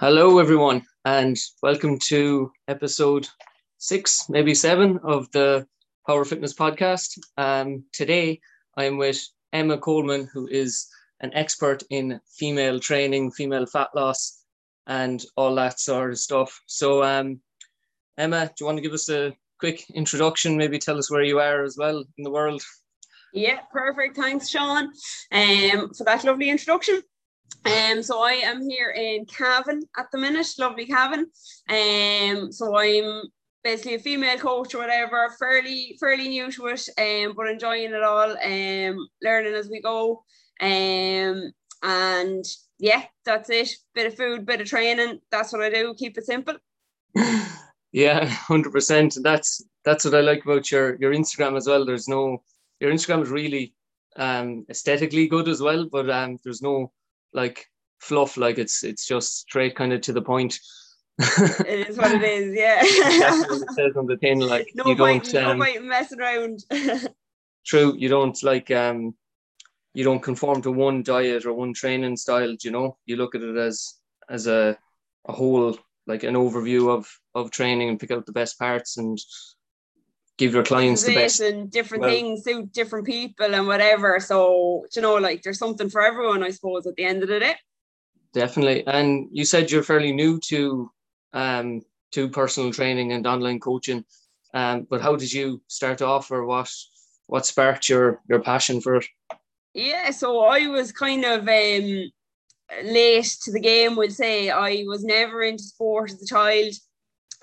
Hello, everyone, and welcome to episode six, maybe seven of the Power Fitness podcast. Um, today, I'm with Emma Coleman, who is an expert in female training, female fat loss, and all that sort of stuff. So, um, Emma, do you want to give us a quick introduction? Maybe tell us where you are as well in the world. Yeah, perfect. Thanks, Sean, um, for that lovely introduction. Um, so I am here in Cavan at the minute, lovely Cavan. Um, so I'm basically a female coach or whatever, fairly fairly new to it, um, but enjoying it all, um, learning as we go. Um, and yeah, that's it. Bit of food, bit of training. That's what I do. Keep it simple. yeah, hundred percent. That's that's what I like about your your Instagram as well. There's no your Instagram is really um aesthetically good as well, but um there's no like fluff. Like it's it's just straight kind of to the point. it is what it is, yeah. That's what it says on the tin. Like no you point, don't um, no point messing around. true. You don't like um you don't conform to one diet or one training style. You know, you look at it as as a a whole like an overview of of training and pick out the best parts and give your clients the best and different well, things suit different people and whatever. So you know, like there's something for everyone, I suppose, at the end of the day. Definitely. And you said you're fairly new to um to personal training and online coaching. Um, but how did you start off or what what sparked your your passion for it? Yeah, so I was kind of um late to the game, would say. I was never into sport as a child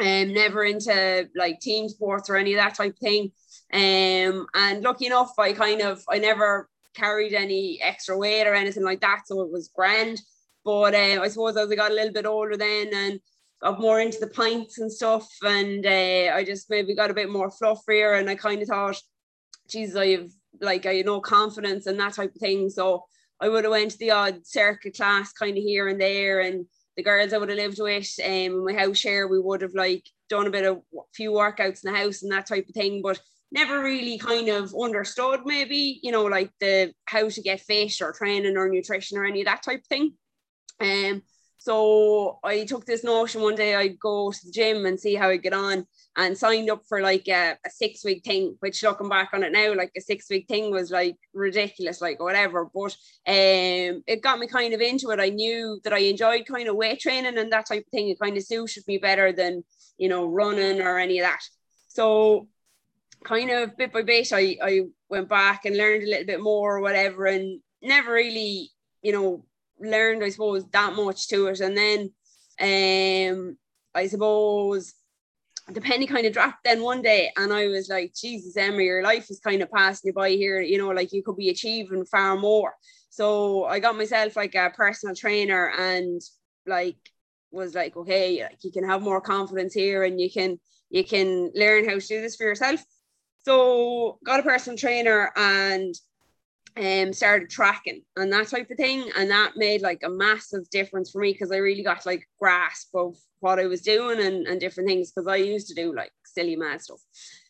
um, never into like team sports or any of that type of thing. Um, and lucky enough, I kind of I never carried any extra weight or anything like that, so it was grand. But uh, I suppose as I got a little bit older then and got more into the pints and stuff, and uh, I just maybe got a bit more fluffier, and I kind of thought, Jesus, I've like I know confidence and that type of thing. So I would have went to the odd circuit class kind of here and there and the girls I would have lived with um, in my house share, we would have like done a bit of a few workouts in the house and that type of thing, but never really kind of understood maybe, you know, like the how to get fit or training or nutrition or any of that type of thing. Um, so I took this notion one day I'd go to the gym and see how I get on and signed up for like a, a six week thing, which looking back on it now, like a six week thing was like ridiculous, like whatever. But um, it got me kind of into it. I knew that I enjoyed kind of weight training and that type of thing. It kind of suited me better than, you know, running or any of that. So kind of bit by bit, I, I went back and learned a little bit more or whatever and never really, you know, learned, I suppose, that much to it. And then um, I suppose the penny kind of dropped then one day and I was like, Jesus, Emma, your life is kind of passing you by here. You know, like you could be achieving far more. So I got myself like a personal trainer and like was like, okay, like you can have more confidence here and you can you can learn how to do this for yourself. So got a personal trainer and um started tracking and that type of thing. And that made like a massive difference for me because I really got like grasp of what I was doing and, and different things because I used to do like silly mad stuff.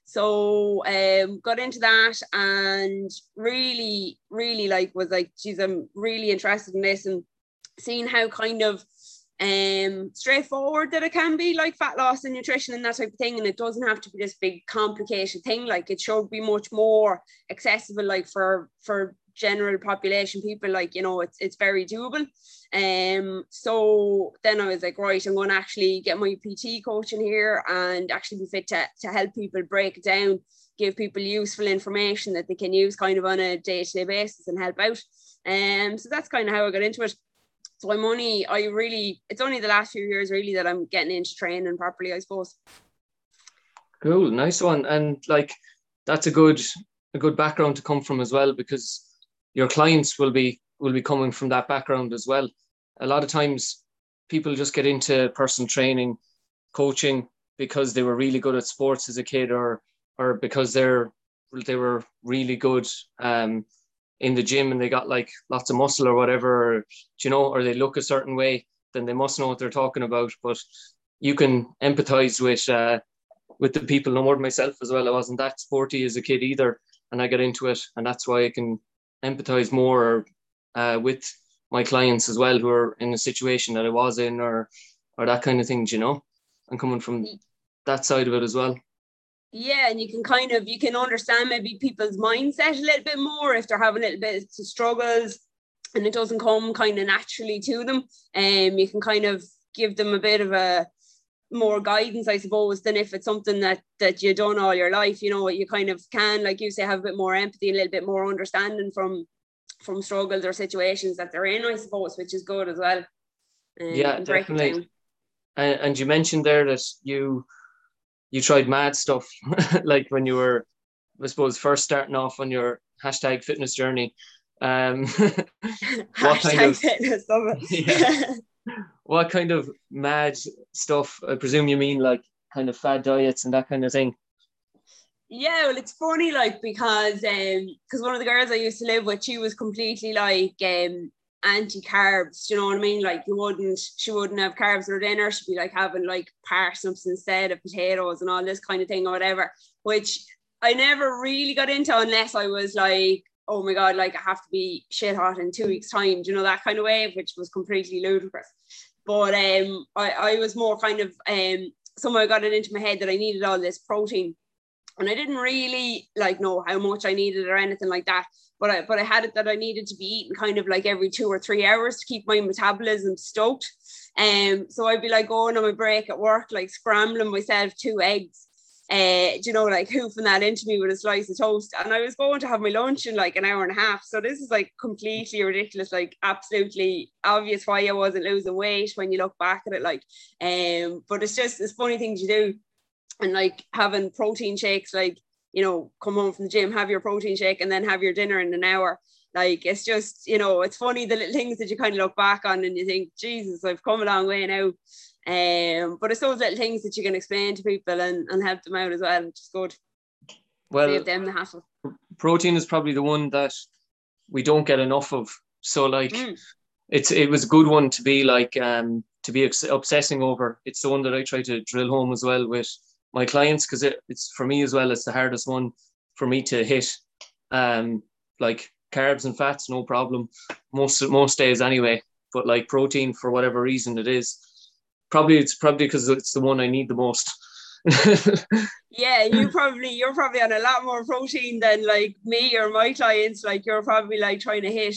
So um got into that and really, really like was like, geez, I'm really interested in this and seeing how kind of um straightforward that it can be like fat loss and nutrition and that type of thing and it doesn't have to be this big complicated thing. Like it should be much more accessible like for for general population people like you know it's it's very doable. Um so then I was like right I'm going to actually get my PT coach in here and actually be fit to, to help people break down give people useful information that they can use kind of on a day-to-day basis and help out. Um so that's kind of how I got into it so I'm only I really it's only the last few years really that I'm getting into training properly I suppose cool nice one and like that's a good a good background to come from as well because your clients will be will be coming from that background as well. A lot of times people just get into personal training, coaching because they were really good at sports as a kid or or because they're they were really good um, in the gym and they got like lots of muscle or whatever, or, you know, or they look a certain way, then they must know what they're talking about. But you can empathize with uh, with the people, no more than myself as well. I wasn't that sporty as a kid either, and I got into it, and that's why I can empathize more uh, with my clients as well who are in a situation that I was in or or that kind of thing, you know, and coming from that side of it as well. Yeah, and you can kind of you can understand maybe people's mindset a little bit more if they're having a little bit of struggles and it doesn't come kind of naturally to them. And um, you can kind of give them a bit of a more guidance, I suppose, than if it's something that that you've done all your life. You know, you kind of can, like you say, have a bit more empathy, a little bit more understanding from from struggles or situations that they're in, I suppose, which is good as well. Um, yeah, definitely. And, and you mentioned there that you you tried mad stuff, like when you were, I suppose, first starting off on your hashtag fitness journey. Um, what kind of fitness, yeah, what kind of mad stuff? I presume you mean like kind of fad diets and that kind of thing. Yeah, well, it's funny, like because um, because one of the girls I used to live with, she was completely like um anti-carbs. You know what I mean? Like you wouldn't, she wouldn't have carbs for dinner. She'd be like having like parsnips instead of potatoes and all this kind of thing or whatever. Which I never really got into unless I was like, oh my god, like I have to be shit hot in two weeks' time. You know that kind of way? Which was completely ludicrous. But um, I, I was more kind of um, somehow got it into my head that I needed all this protein and I didn't really like know how much I needed or anything like that. But I but I had it that I needed to be eating kind of like every two or three hours to keep my metabolism stoked. Um, so I'd be like going on my break at work, like scrambling myself two eggs. Uh, you know, like hoofing that into me with a slice of toast. And I was going to have my lunch in like an hour and a half. So this is like completely ridiculous, like absolutely obvious why I wasn't losing weight when you look back at it. Like, um, but it's just it's funny things you do and like having protein shakes, like, you know, come home from the gym, have your protein shake, and then have your dinner in an hour. Like, it's just, you know, it's funny the little things that you kind of look back on and you think, Jesus, I've come a long way now. Um, but it's those little things that you can explain to people and, and help them out as well, which is good. Well, Save them the hassle. Protein is probably the one that we don't get enough of. So, like, mm. it's it was a good one to be like um to be obsessing over. It's the one that I try to drill home as well with my clients because it, it's for me as well. It's the hardest one for me to hit. Um, like carbs and fats, no problem. Most most days anyway. But like protein, for whatever reason it is, probably it's probably because it's the one I need the most. yeah, you probably you're probably on a lot more protein than like me or my clients. Like you're probably like trying to hit,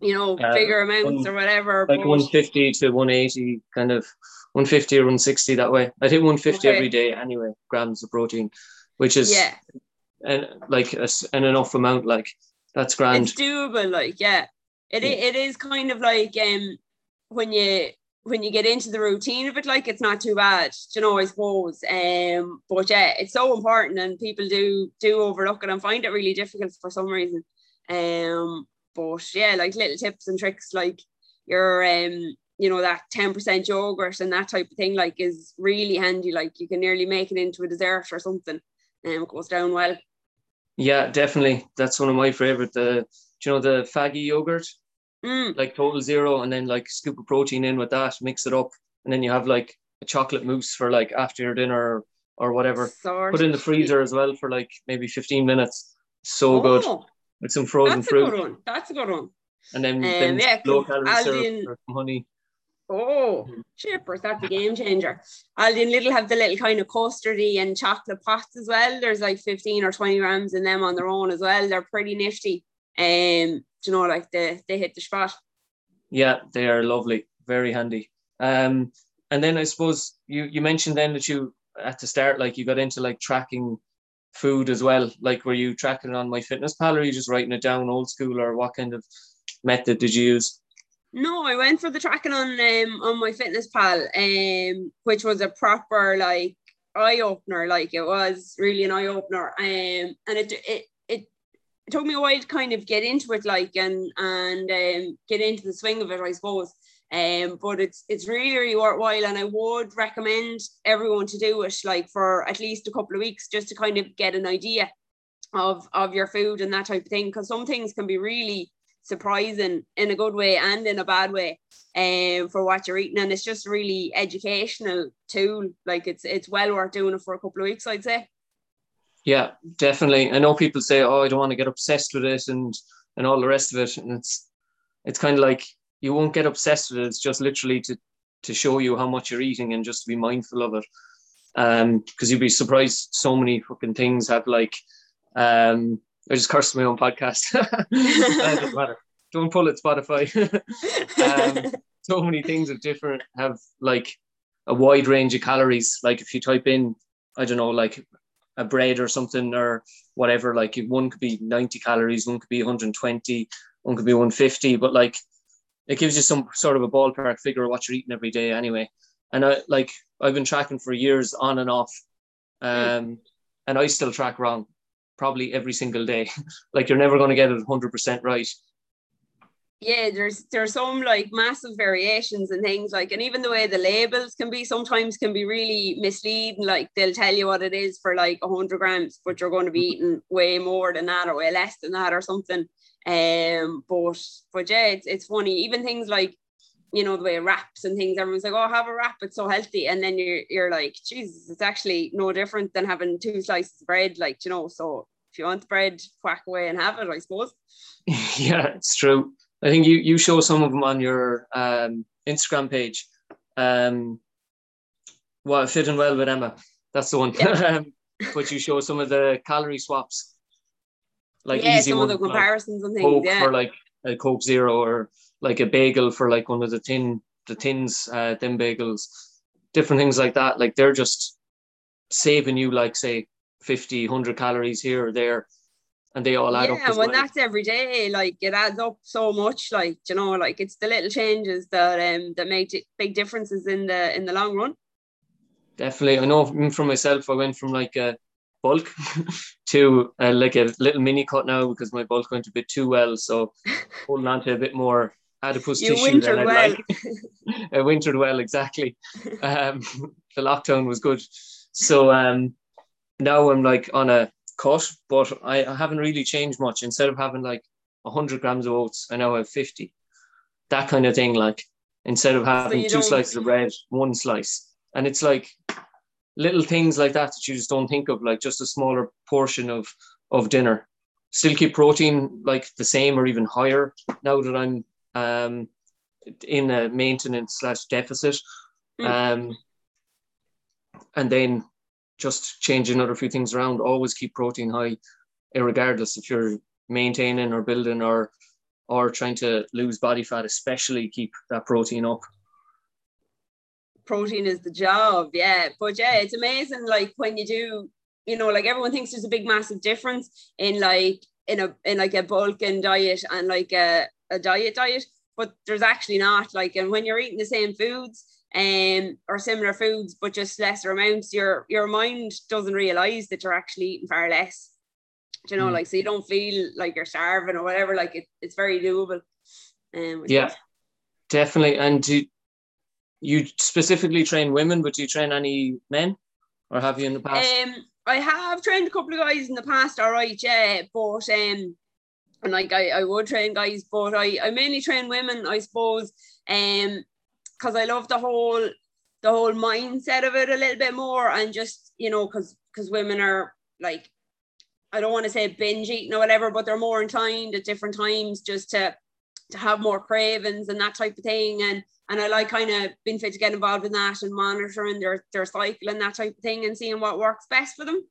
you know, uh, bigger amounts one, or whatever. Like but... 150 to 180 kind of 150 or 160 that way. I think 150 okay. every day anyway, grams of protein, which is yeah, and like a, an enough amount. Like that's grand. It's doable. Like yeah, it yeah. it is kind of like um when you when you get into the routine of it, like it's not too bad, you know. I suppose. Um, but yeah, it's so important, and people do do overlook it and find it really difficult for some reason. Um, but yeah, like little tips and tricks, like your um you know that 10% yogurt and that type of thing like is really handy. Like you can nearly make it into a dessert or something and um, it goes down well. Yeah definitely. That's one of my favorite the you know the Fage yogurt? Mm. like total zero and then like scoop of protein in with that mix it up and then you have like a chocolate mousse for like after your dinner or, or whatever. Put in the freezer as well for like maybe 15 minutes. So oh, good. With some frozen that's fruit a good one. that's a good one. And then, um, then yeah, low calorie syrup or honey Oh, chippers, that's a game changer. Aldi Lidl have the little kind of custardy and chocolate pots as well. There's like 15 or 20 grams in them on their own as well. They're pretty nifty. Um, you know, like they, they hit the spot. Yeah, they are lovely, very handy. Um, and then I suppose you, you mentioned then that you at the start, like you got into like tracking food as well. Like were you tracking on MyFitnessPal or are you just writing it down old school or what kind of method did you use? No, I went for the tracking on um on my fitness pal, um, which was a proper like eye opener. Like it was really an eye opener. Um, and it it it took me a while to kind of get into it, like and and um, get into the swing of it, I suppose. Um, but it's it's really really worthwhile, and I would recommend everyone to do it, like for at least a couple of weeks, just to kind of get an idea of of your food and that type of thing. Because some things can be really surprising in a good way and in a bad way um, for what you're eating. And it's just really educational tool. Like it's it's well worth doing it for a couple of weeks, I'd say. Yeah, definitely. I know people say, "Oh, I don't want to get obsessed with it," and and all the rest of it. And it's it's kind of like you won't get obsessed with it. It's just literally to to show you how much you're eating and just to be mindful of it. Um, because you'd be surprised so many fucking things have like um I just cursed my own podcast. doesn't matter. Don't pull it Spotify. um, so many things have different have like a wide range of calories. Like if you type in, I don't know, like a bread or something or whatever, like one could be 90 calories, one could be 120, one could be 150, but like it gives you some sort of a ballpark figure of what you're eating every day anyway. And I like I've been tracking for years on and off. Hmm. Um, and I still track wrong probably every single day. like you're never going to get it 100% right yeah there's there's some like massive variations and things like and even the way the labels can be sometimes can be really misleading like they'll tell you what it is for like 100 grams but you're going to be mm-hmm. eating way more than that or way less than that or something um but but yeah it's, it's funny even things like you know the way wraps and things everyone's like oh have a wrap it's so healthy and then you're you're like Jesus it's actually no different than having two slices of bread like you know so if you want bread whack away and have it I suppose yeah it's true I think you you show some of them on your um, Instagram page. Um, well, fitting well with Emma. That's the one. Yeah. but you show some of the calorie swaps, like yeah, easy some ones, of the comparisons like and things. Coke yeah. for like a Coke Zero, or like a bagel for like one of the tin the tins, uh, thin bagels, different things like that. Like they're just saving you like say 50, 100 calories here or there and they all add yeah, up. Yeah, when well. that's every day, like it adds up so much. Like you know, like it's the little changes that um that make big differences in the in the long run. Definitely, I know for myself. I went from like a bulk to uh, like a little mini cut now because my bulk went a bit too well. So holding on to a bit more adipose you tissue than I'd well. like. I wintered well, exactly. Um, the lockdown was good. So um, now I'm like on a cut, but I, I haven't really changed much. Instead of having like 100 grams of oats, I now have 50. That kind of thing. Like instead of having two don't... slices of bread, one slice. And it's like little things like that that you just don't think of, like just a smaller portion of of dinner. Still keep protein like the same or even higher now that I'm um, in a maintenance slash deficit. Mm. Um, and then just change another few things around. Always keep protein high, regardless if you're maintaining or building or or trying to lose body fat, especially keep that protein up. Protein is the job, yeah. But yeah, it's amazing. Like when you do, you know, like everyone thinks there's a big massive difference in like in a in like a bulking diet and like a, a diet diet, but there's actually not. Like, and when you're eating the same foods, um, or similar foods, but just lesser amounts, your your mind doesn't realize that you're actually eating far less. Do you know, mm. like so you don't feel like you're starving or whatever. Like it, it's very doable. Um, yeah, definitely. And do you specifically train women, but do you train any men, or have you in the past? Um, I have trained a couple of guys in the past. All right, yeah, but um, and like I, I would train guys, but I I mainly train women, I suppose. Um, because I love the whole the whole mindset of it a little bit more and just you know because because women are like I don't want to say binge eating or whatever, but they're more inclined at different times just to to have more cravings and that type of thing. And and I like kind of being fit to get involved in that and monitoring their their cycle and that type of thing and seeing what works best for them.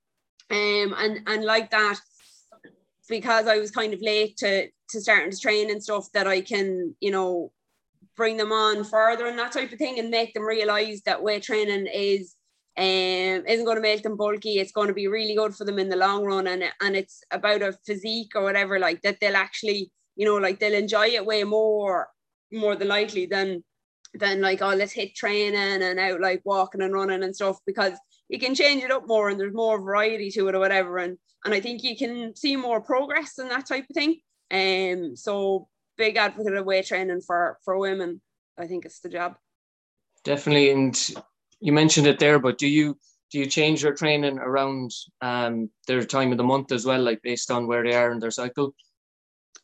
Um and and like that because I was kind of late to to starting to train and stuff that I can, you know, bring them on further and that type of thing and make them realize that weight training is um isn't going to make them bulky. It's going to be really good for them in the long run and and it's about a physique or whatever like that they'll actually you know like they'll enjoy it way more more than likely than than like oh let's hit training and out like walking and running and stuff because you can change it up more and there's more variety to it or whatever and and I think you can see more progress and that type of thing um so big advocate of weight training for for women. I think it's the job. Definitely, and you mentioned it there, but do you do you change your training around um their time of the month as well, like based on where they are in their cycle?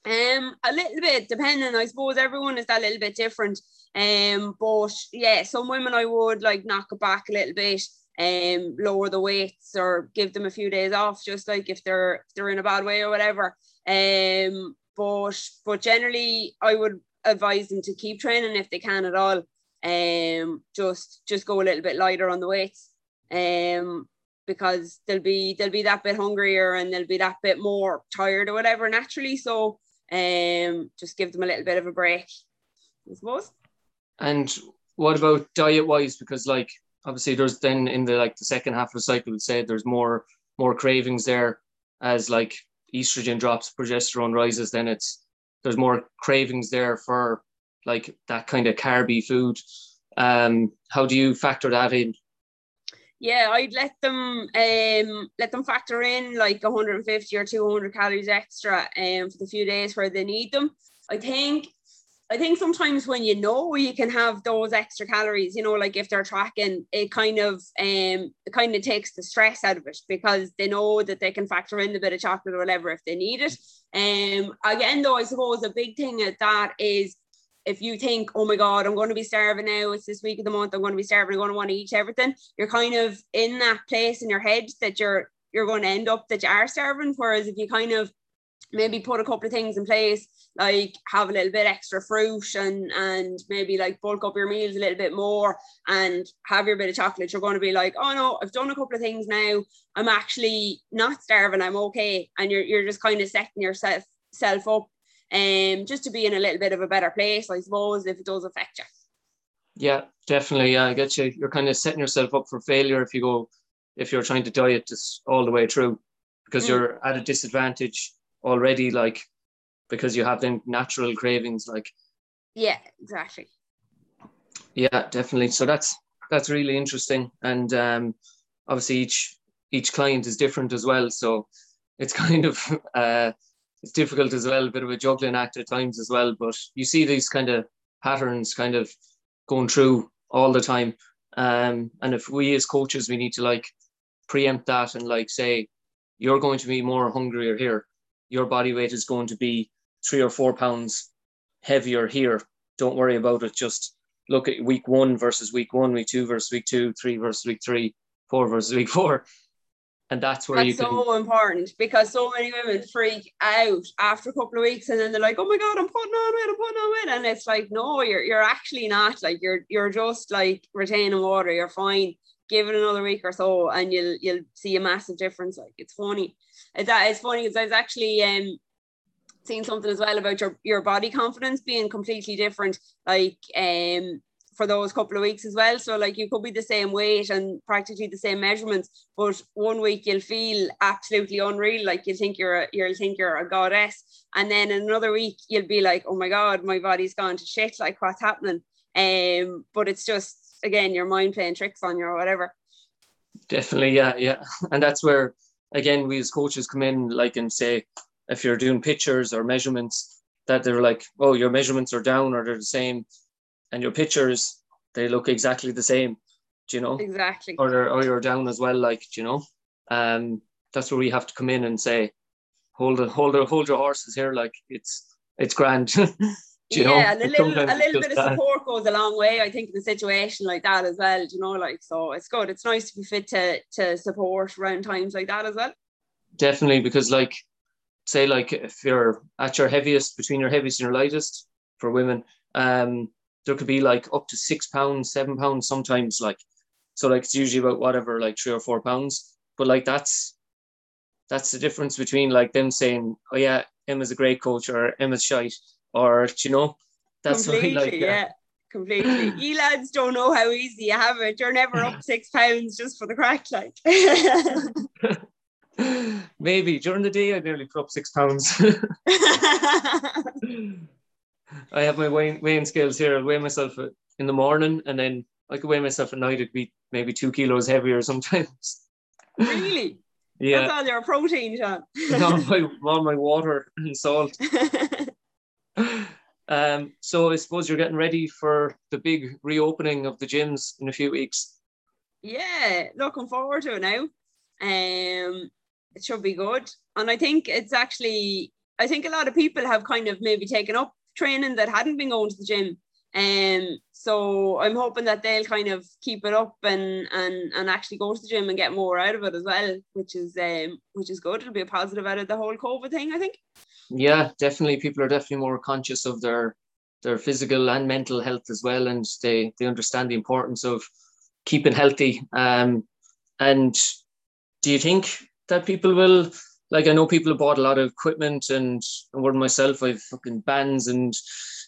Um, a little bit depending. I suppose everyone is that little bit different. Um, but yeah, some women I would like knock it back a little bit, um, lower the weights or give them a few days off, just like if they're if they're in a bad way or whatever. Um, but but generally I would advise them to keep training if they can at all. um, just just go a little bit lighter on the weights. Um, because they'll be they'll be that bit hungrier and they'll be that bit more tired or whatever naturally. So um just give them a little bit of a break, I suppose. And what about diet wise? Because like obviously there's then in the like the second half of the cycle, say there's more more cravings there as like estrogen drops, progesterone rises, then it's there's more cravings there for like that kind of carby food. Um, how do you factor that in? Yeah, I'd let them um let them factor in like 150 or 200 calories extra um for the few days where they need them. I think I think sometimes when you know you can have those extra calories, you know, like if they're tracking, it kind of um it kind of takes the stress out of it because they know that they can factor in a bit of chocolate or whatever if they need it. Um again though, I suppose a big thing at that is if you think, oh my God, I'm going to be starving now, it's this week of the month, I'm going to be starving, I'm going to want to eat everything, you're kind of in that place in your head that you're you're going to end up that you are starving. Whereas if you kind of maybe put a couple of things in place like have a little bit extra fruit and and maybe like bulk up your meals a little bit more and have your bit of chocolate. You're going to be like oh no I've done a couple of things now. I'm actually not starving. I'm okay. And you're, you're just kind of setting yourself self up um just to be in a little bit of a better place I suppose if it does affect you. Yeah definitely. Yeah I get you. You're kind of setting yourself up for failure if you go if you're trying to diet just all the way through because mm. you're at a disadvantage already like because you have them natural cravings like yeah exactly. Yeah definitely. So that's that's really interesting. And um obviously each each client is different as well. So it's kind of uh it's difficult as well a bit of a juggling act at times as well. But you see these kind of patterns kind of going through all the time. Um and if we as coaches we need to like preempt that and like say you're going to be more hungrier here your body weight is going to be three or four pounds heavier here. Don't worry about it. Just look at week one versus week one, week two versus week two, three versus week three, four versus week four. And that's where that's you can... so important because so many women freak out after a couple of weeks and then they're like, oh my God, I'm putting on weight, I'm putting on weight. And it's like, no, you're you're actually not. Like you're you're just like retaining water, you're fine. Give it another week or so and you'll you'll see a massive difference. Like it's funny. It's, it's funny because I was actually um seen something as well about your your body confidence being completely different like um for those couple of weeks as well. So like you could be the same weight and practically the same measurements but one week you'll feel absolutely unreal like you think you're a, you'll think you're a goddess. And then another week you'll be like oh my god my body's gone to shit like what's happening? Um but it's just again your mind playing tricks on you or whatever. Definitely yeah yeah. And that's where again we as coaches come in like and say if you're doing pictures or measurements that they're like, oh, your measurements are down or they're the same, and your pictures they look exactly the same, do you know? Exactly. Or they're, or you're down as well, like do you know. Um, that's where we have to come in and say, hold it, hold it, hold your horses here, like it's it's grand. yeah, know? and a little, a little bit of support goes a long way, I think, in a situation like that as well. you know, like so it's good. It's nice to be fit to to support around times like that as well. Definitely, because like say like if you're at your heaviest between your heaviest and your lightest for women um there could be like up to six pounds seven pounds sometimes like so like it's usually about whatever like three or four pounds but like that's that's the difference between like them saying oh yeah emma's a great coach or emma's shite or you know that's completely like, uh, yeah completely you lads don't know how easy you have it you're never up six pounds just for the crack like Maybe during the day I nearly put up six pounds. I have my weighing, weighing scales here. I weigh myself uh, in the morning, and then I could weigh myself at night. It'd be maybe two kilos heavier sometimes. Really? Yeah. That's all your protein, John. all my all my water and salt. Um, so I suppose you're getting ready for the big reopening of the gyms in a few weeks. Yeah, looking forward to it now. Um, it should be good. And I think it's actually, I think a lot of people have kind of maybe taken up training that hadn't been going to the gym. Um, so I'm hoping that they'll kind of keep it up and and and actually go to the gym and get more out of it as well, which is um which is good. It'll be a positive out of the whole COVID thing, I think. Yeah, definitely. People are definitely more conscious of their their physical and mental health as well, and they they understand the importance of keeping healthy. Um, and do you think that people will like? I know people have bought a lot of equipment, and and myself, I've fucking bands and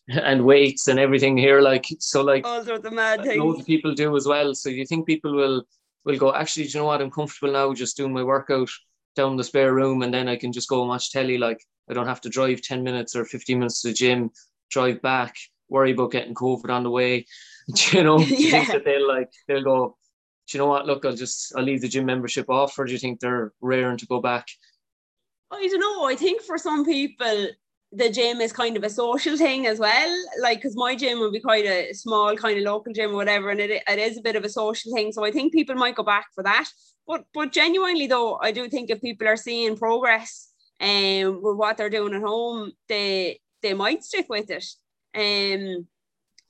and weights and everything here. Like so, like all sorts of mad things. Loads of people do as well. So you think people will will go? Actually, do you know what? I'm comfortable now, just doing my workout down the spare room, and then I can just go and watch telly. Like I don't have to drive ten minutes or fifteen minutes to the gym, drive back, worry about getting COVID on the way. Do you know? Do you think that they'll like they'll go? Do you know what? Look, I'll just I'll leave the gym membership off, or do you think they're raring to go back? I don't know. I think for some people, the gym is kind of a social thing as well. Like, because my gym would be quite a small, kind of local gym or whatever, and it, it is a bit of a social thing. So I think people might go back for that. But but genuinely though, I do think if people are seeing progress um with what they're doing at home, they they might stick with it. Um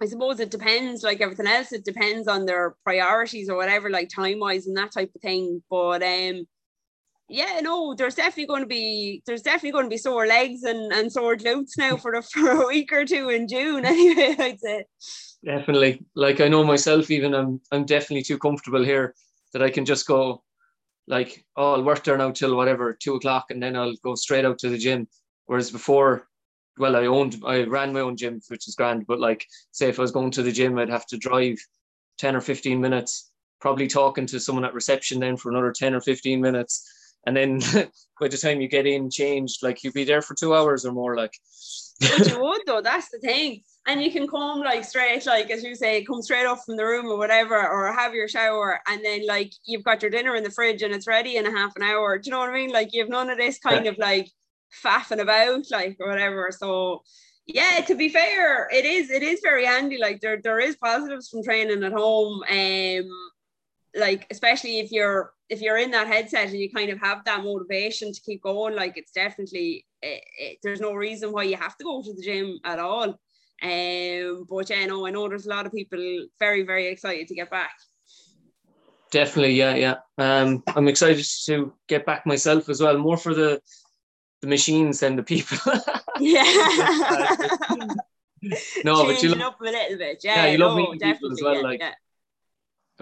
I suppose it depends, like everything else, it depends on their priorities or whatever, like time wise and that type of thing. But um yeah, no, there's definitely going to be there's definitely going to be sore legs and, and sore glutes now for the for a week or two in June anyway, I'd say. Definitely. Like I know myself, even I'm I'm definitely too comfortable here that I can just go like, oh, I'll work there now till whatever, two o'clock, and then I'll go straight out to the gym. Whereas before, well, I owned, I ran my own gym, which is grand, but like, say if I was going to the gym, I'd have to drive 10 or 15 minutes, probably talking to someone at reception then for another 10 or 15 minutes. And then by the time you get in changed, like you'd be there for two hours or more, like. but you would though, that's the thing and you can come like straight, like as you say, come straight off from the room or whatever, or have your shower, and then like you've got your dinner in the fridge and it's ready in a half an hour. Do you know what I mean? Like you have none of this kind of like faffing about, like or whatever. So yeah, to be fair, it is it is very handy. Like there there is positives from training at home. Um like especially if you're if you're in that headset and you kind of have that motivation to keep going like it's definitely it, it, there's no reason why you have to go to the gym at all um, but yeah, no, I know there's a lot of people very, very excited to get back. Definitely, yeah, yeah. Um, I'm excited to get back myself as well, more for the the machines than the people. yeah. no, Changing but you love, up a little bit. Yeah, yeah you no, love meeting people as well. Yeah, like, yeah.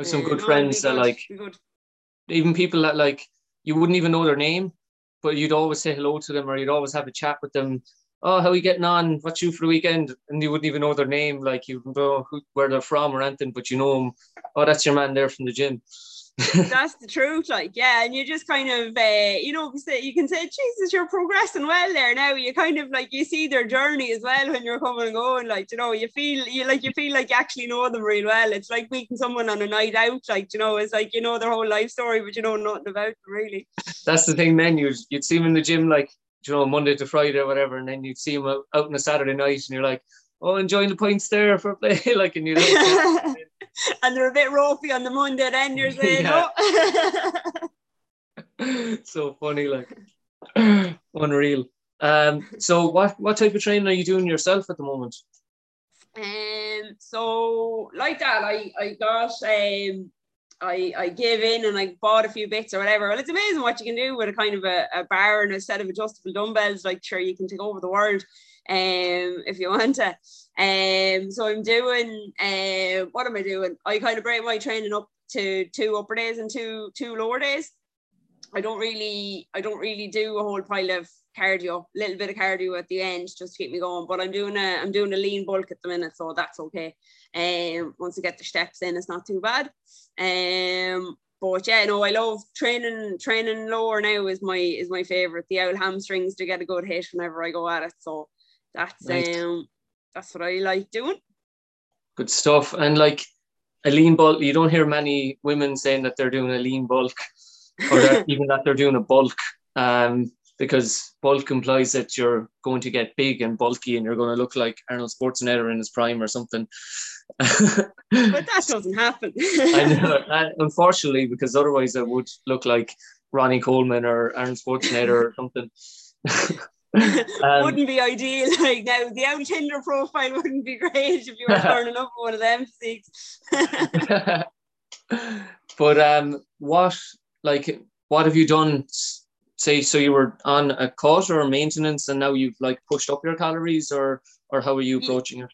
Some good no, friends that like good, it'll be good. even people that like you wouldn't even know their name, but you'd always say hello to them or you'd always have a chat with them oh, how are you getting on? What's you for the weekend? And you wouldn't even know their name, like you know who, where they're from or anything, but you know them. Oh, that's your man there from the gym. That's the truth, like yeah, and you just kind of, uh, you know, you can say, Jesus, you're progressing well there now. You kind of like you see their journey as well when you're coming and going, like you know, you feel you like you feel like you actually know them real well. It's like meeting someone on a night out, like you know, it's like you know their whole life story, but you know nothing about them really. That's the thing. Then you'd you'd see them in the gym like you know Monday to Friday or whatever, and then you'd see them out, out on a Saturday night, and you're like, oh, enjoying the points there for play, like, and you know. and they're a bit ropey on the Monday, then you're saying, Yeah. oh. so funny, like unreal. Um, so what what type of training are you doing yourself at the moment? Um, so like that, I I got um I I gave in and I bought a few bits or whatever. Well, it's amazing what you can do with a kind of a, a bar and a set of adjustable dumbbells. Like sure, you can take over the world, um, if you want to. Um, so I'm doing. Uh, what am I doing? I kind of break my training up to two upper days and two two lower days. I don't really I don't really do a whole pile of cardio, a little bit of cardio at the end just to keep me going. But I'm doing a I'm doing a lean bulk at the minute, so that's okay. Um, once I get the steps in, it's not too bad. Um, but yeah, no, I love training. Training lower now is my is my favorite. The old hamstrings to get a good hit whenever I go at it. So that's um that's what I like doing. Good stuff. And like a lean bulk, you don't hear many women saying that they're doing a lean bulk or that, even that they're doing a bulk. Um, because bulk implies that you're going to get big and bulky and you're going to look like Arnold Schwarzenegger in his prime or something. But that doesn't happen. I know, uh, unfortunately, because otherwise I would look like Ronnie Coleman or Arnold Schwarzenegger or something. Um, wouldn't be ideal. Like now, the old Tinder profile wouldn't be great if you were turning up one of them physiques. but um, what like what have you done? Say so you were on a cut or maintenance, and now you've like pushed up your calories, or or how are you approaching it?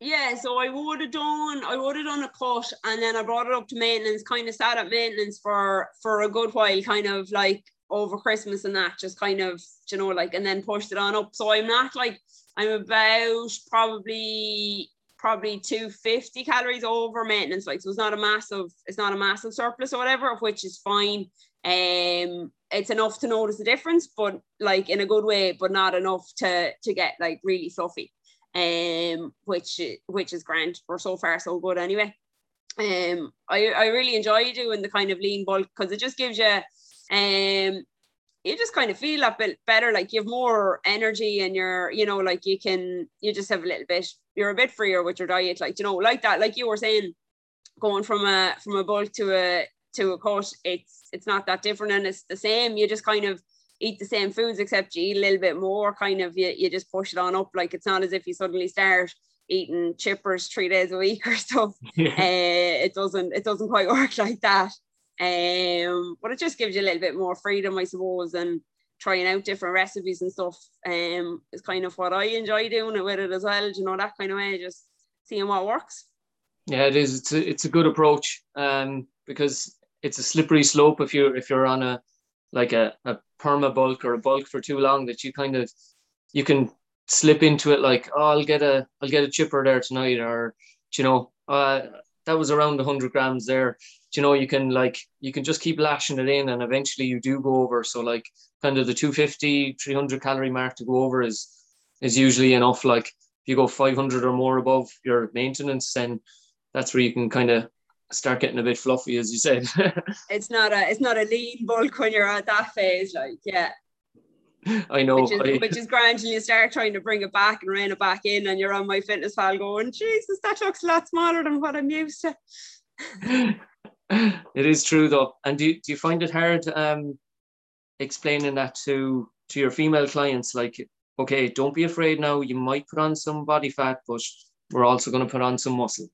Yeah, so I would have done I would have done a cut and then I brought it up to maintenance, kind of sat at maintenance for for a good while, kind of like over Christmas and that, just kind of, you know, like and then pushed it on up. So I'm not like I'm about probably probably 250 calories over maintenance. Like so it's not a massive, it's not a massive surplus or whatever, which is fine. Um it's enough to notice the difference, but like in a good way, but not enough to to get like really fluffy um, which which is grand. We're so far so good anyway. Um, I, I really enjoy doing the kind of lean bulk because it just gives you um you just kind of feel a bit better, like you have more energy and you're, you know, like you can you just have a little bit, you're a bit freer with your diet, like you know, like that, like you were saying, going from a from a bulk to a to a cut, it's it's not that different and it's the same. You just kind of eat the same foods except you eat a little bit more kind of you, you just push it on up. Like it's not as if you suddenly start eating chippers three days a week or stuff. Yeah. uh, it doesn't it doesn't quite work like that. Um but it just gives you a little bit more freedom I suppose and trying out different recipes and stuff um is kind of what I enjoy doing it with it as well you know that kind of way just seeing what works. Yeah it is. It's a, it's a good approach um because it's a slippery slope if you're if you're on a like a, a perma bulk or a bulk for too long that you kind of you can slip into it like oh I'll get a I'll get a chipper there tonight or you know uh, that was around 100 grams there. You know you can like you can just keep lashing it in and eventually you do go over. So like kind of the 250 300 calorie mark to go over is is usually enough. Like if you go 500 or more above your maintenance then that's where you can kind of start getting a bit fluffy, as you said. it's not a it's not a lean bulk when you're at that phase, like yeah. I know. Which is, I... which is grand you start trying to bring it back and rein it back in, and you're on MyFitnessPal going, Jesus, that looks a lot smaller than what I'm used to. it is true though. And do you, do you find it hard um, explaining that to to your female clients? Like, okay, don't be afraid now. You might put on some body fat, but we're also going to put on some muscle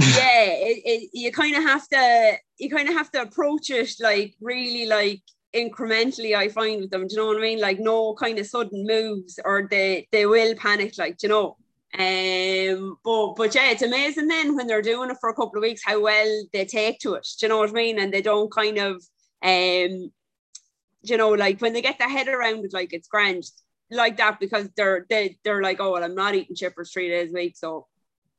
yeah, it, it, you kind of have to you kind of have to approach it like really like incrementally I find with them. Do you know what I mean? Like no kind of sudden moves or they they will panic, like you know. Um but but yeah, it's amazing then when they're doing it for a couple of weeks how well they take to it. Do you know what I mean? And they don't kind of um you know, like when they get their head around it, like it's grand like that because they're they they're like, oh well, I'm not eating chippers three days a week, so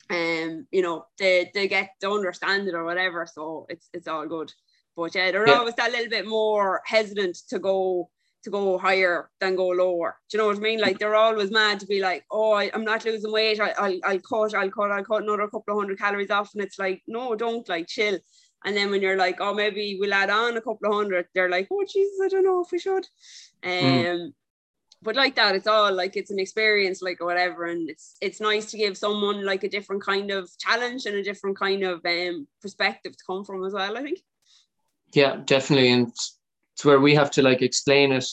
um, you know, they, they get to understand it or whatever. So it's it's all good. But yeah, they're yeah. always a little bit more hesitant to go to go higher than go lower. Do you know what I mean? Like they're always mad to be like, oh, I, am not losing weight. I, I'll, I'll cut, I'll cut, I'll cut another couple of hundred calories off. And it's like, no, don't like chill. And then when you're like, oh, maybe we'll add on a couple of hundred, they're like, oh, Jesus, I don't know if we should. Mm. Um, mm but like that it's all like it's an experience like whatever and it's it's nice to give someone like a different kind of challenge and a different kind of um perspective to come from as well i think. Yeah definitely and it's where we have to like explain it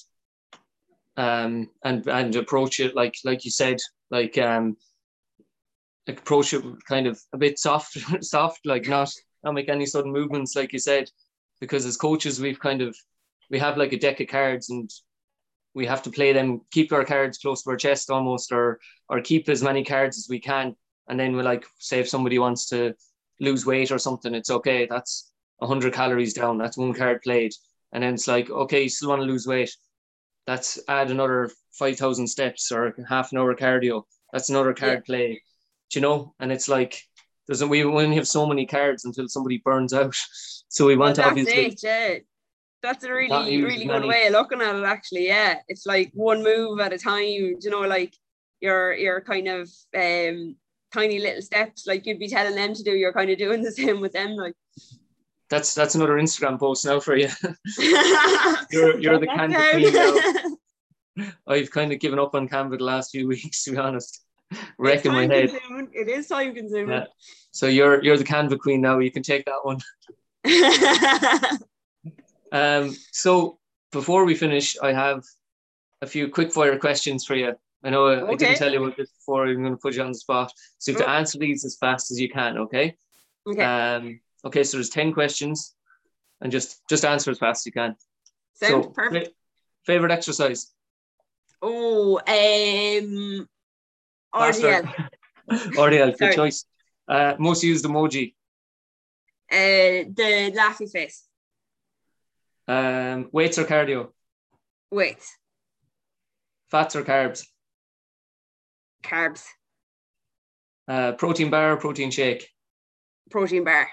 um and and approach it like like you said like um approach it kind of a bit soft soft like not not make any sudden movements like you said because as coaches we've kind of we have like a deck of cards and we have to play them, keep our cards close to our chest almost, or or keep as many cards as we can. And then we like say if somebody wants to lose weight or something, it's okay. That's hundred calories down. That's one card played. And then it's like, okay, you still want to lose weight. That's add another five thousand steps or half an hour cardio. That's another card yeah. play. Do you know? And it's like doesn't we only have so many cards until somebody burns out. So we want well, to obviously it, yeah. That's a really, really good way of looking at it, actually. Yeah. It's like one move at a time, you know, like you're you're kind of um tiny little steps, like you'd be telling them to do, you're kind of doing the same with them. Like that's that's another Instagram post now for you. you're you're the Canva queen now. I've kind of given up on Canva the last few weeks, to be honest. Wrecking my head. Consuming. It is time consuming. Yeah. So you're you're the Canva queen now. You can take that one. Um, so before we finish, I have a few quick fire questions for you. I know okay. I didn't tell you about this before. I'm going to put you on the spot. So you have to answer these as fast as you can. Okay. Okay. Um, okay. So there's ten questions, and just just answer as fast as you can. So, perfect. favorite exercise? Oh, um, RDL. Ariel, good choice. Uh, most used emoji. Uh, the laughing face. Um, weights or cardio? Wait, Fats or carbs? carbs, Uh, protein bar or protein shake? protein bar.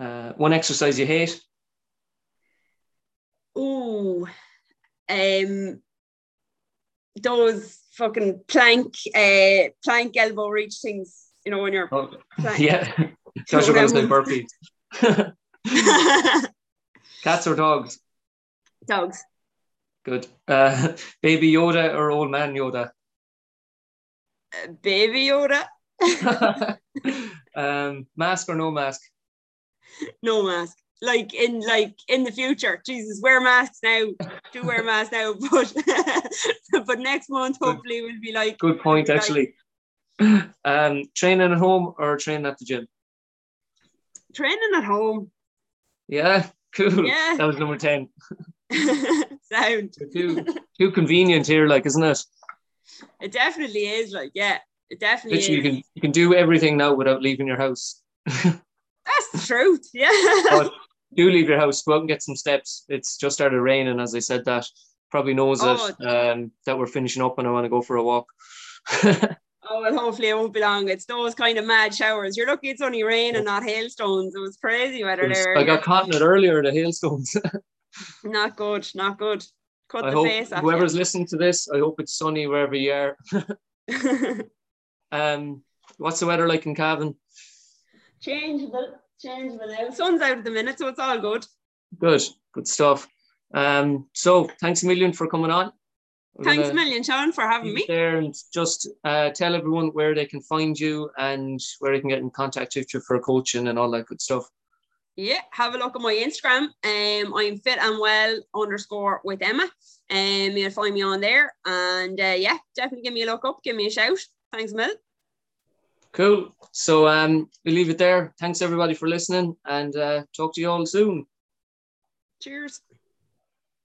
Uh, one exercise you hate? Ooh, um, those fucking plank, uh, plank elbow reach things. You know when you're. Oh, Plank. yeah. Josh, you're going to say burpees. Cats or dogs? Dogs. Good. Uh, baby Yoda or old man Yoda? Uh, baby Yoda. um, mask or no mask? No mask. Like in like in the future, Jesus, wear masks now. Do wear masks now, but but next month hopefully we'll be like Good point, Right. actually. Um, training at home or training at the gym? training at home. Yeah, cool. Yeah. That was number 10. Sound. Too, too convenient here, like, isn't it? It definitely is like yeah, it definitely Literally, you can, you can do everything now without leaving your house. That's the truth. Yeah. But do leave your house, go out and get some steps. It's just started raining, as I said that. Probably knows Oh. it, um, that we're finishing up and I want to go for a walk. Oh well, hopefully it won't be long. It's those kind of mad showers. You're lucky it's only rain and not hailstones. It was crazy weather there. I got caught in it earlier, the hailstones. Not good. Not good. Cut I the hope face off. whoever's listening to this, I hope it's sunny wherever you are. Um, what's the weather like in Cavan? changeable. Changeable now. Sun's out at the minute, so it's all good. Good, good stuff. Um, so thanks a million for coming on. Thanks a million, Sean, for having me. There and just uh, tell everyone where they can find you and where they can get in contact with you for coaching and all that good stuff. Yeah, have a look at my Instagram. Um, I'm fit and well underscore with Emma. Um, you'll find me on there. And uh, yeah, definitely give me a look up, give me a shout. Thanks, Mel. Cool. So um, we'll leave it there. Thanks everybody for listening and uh, talk to you all soon. Cheers.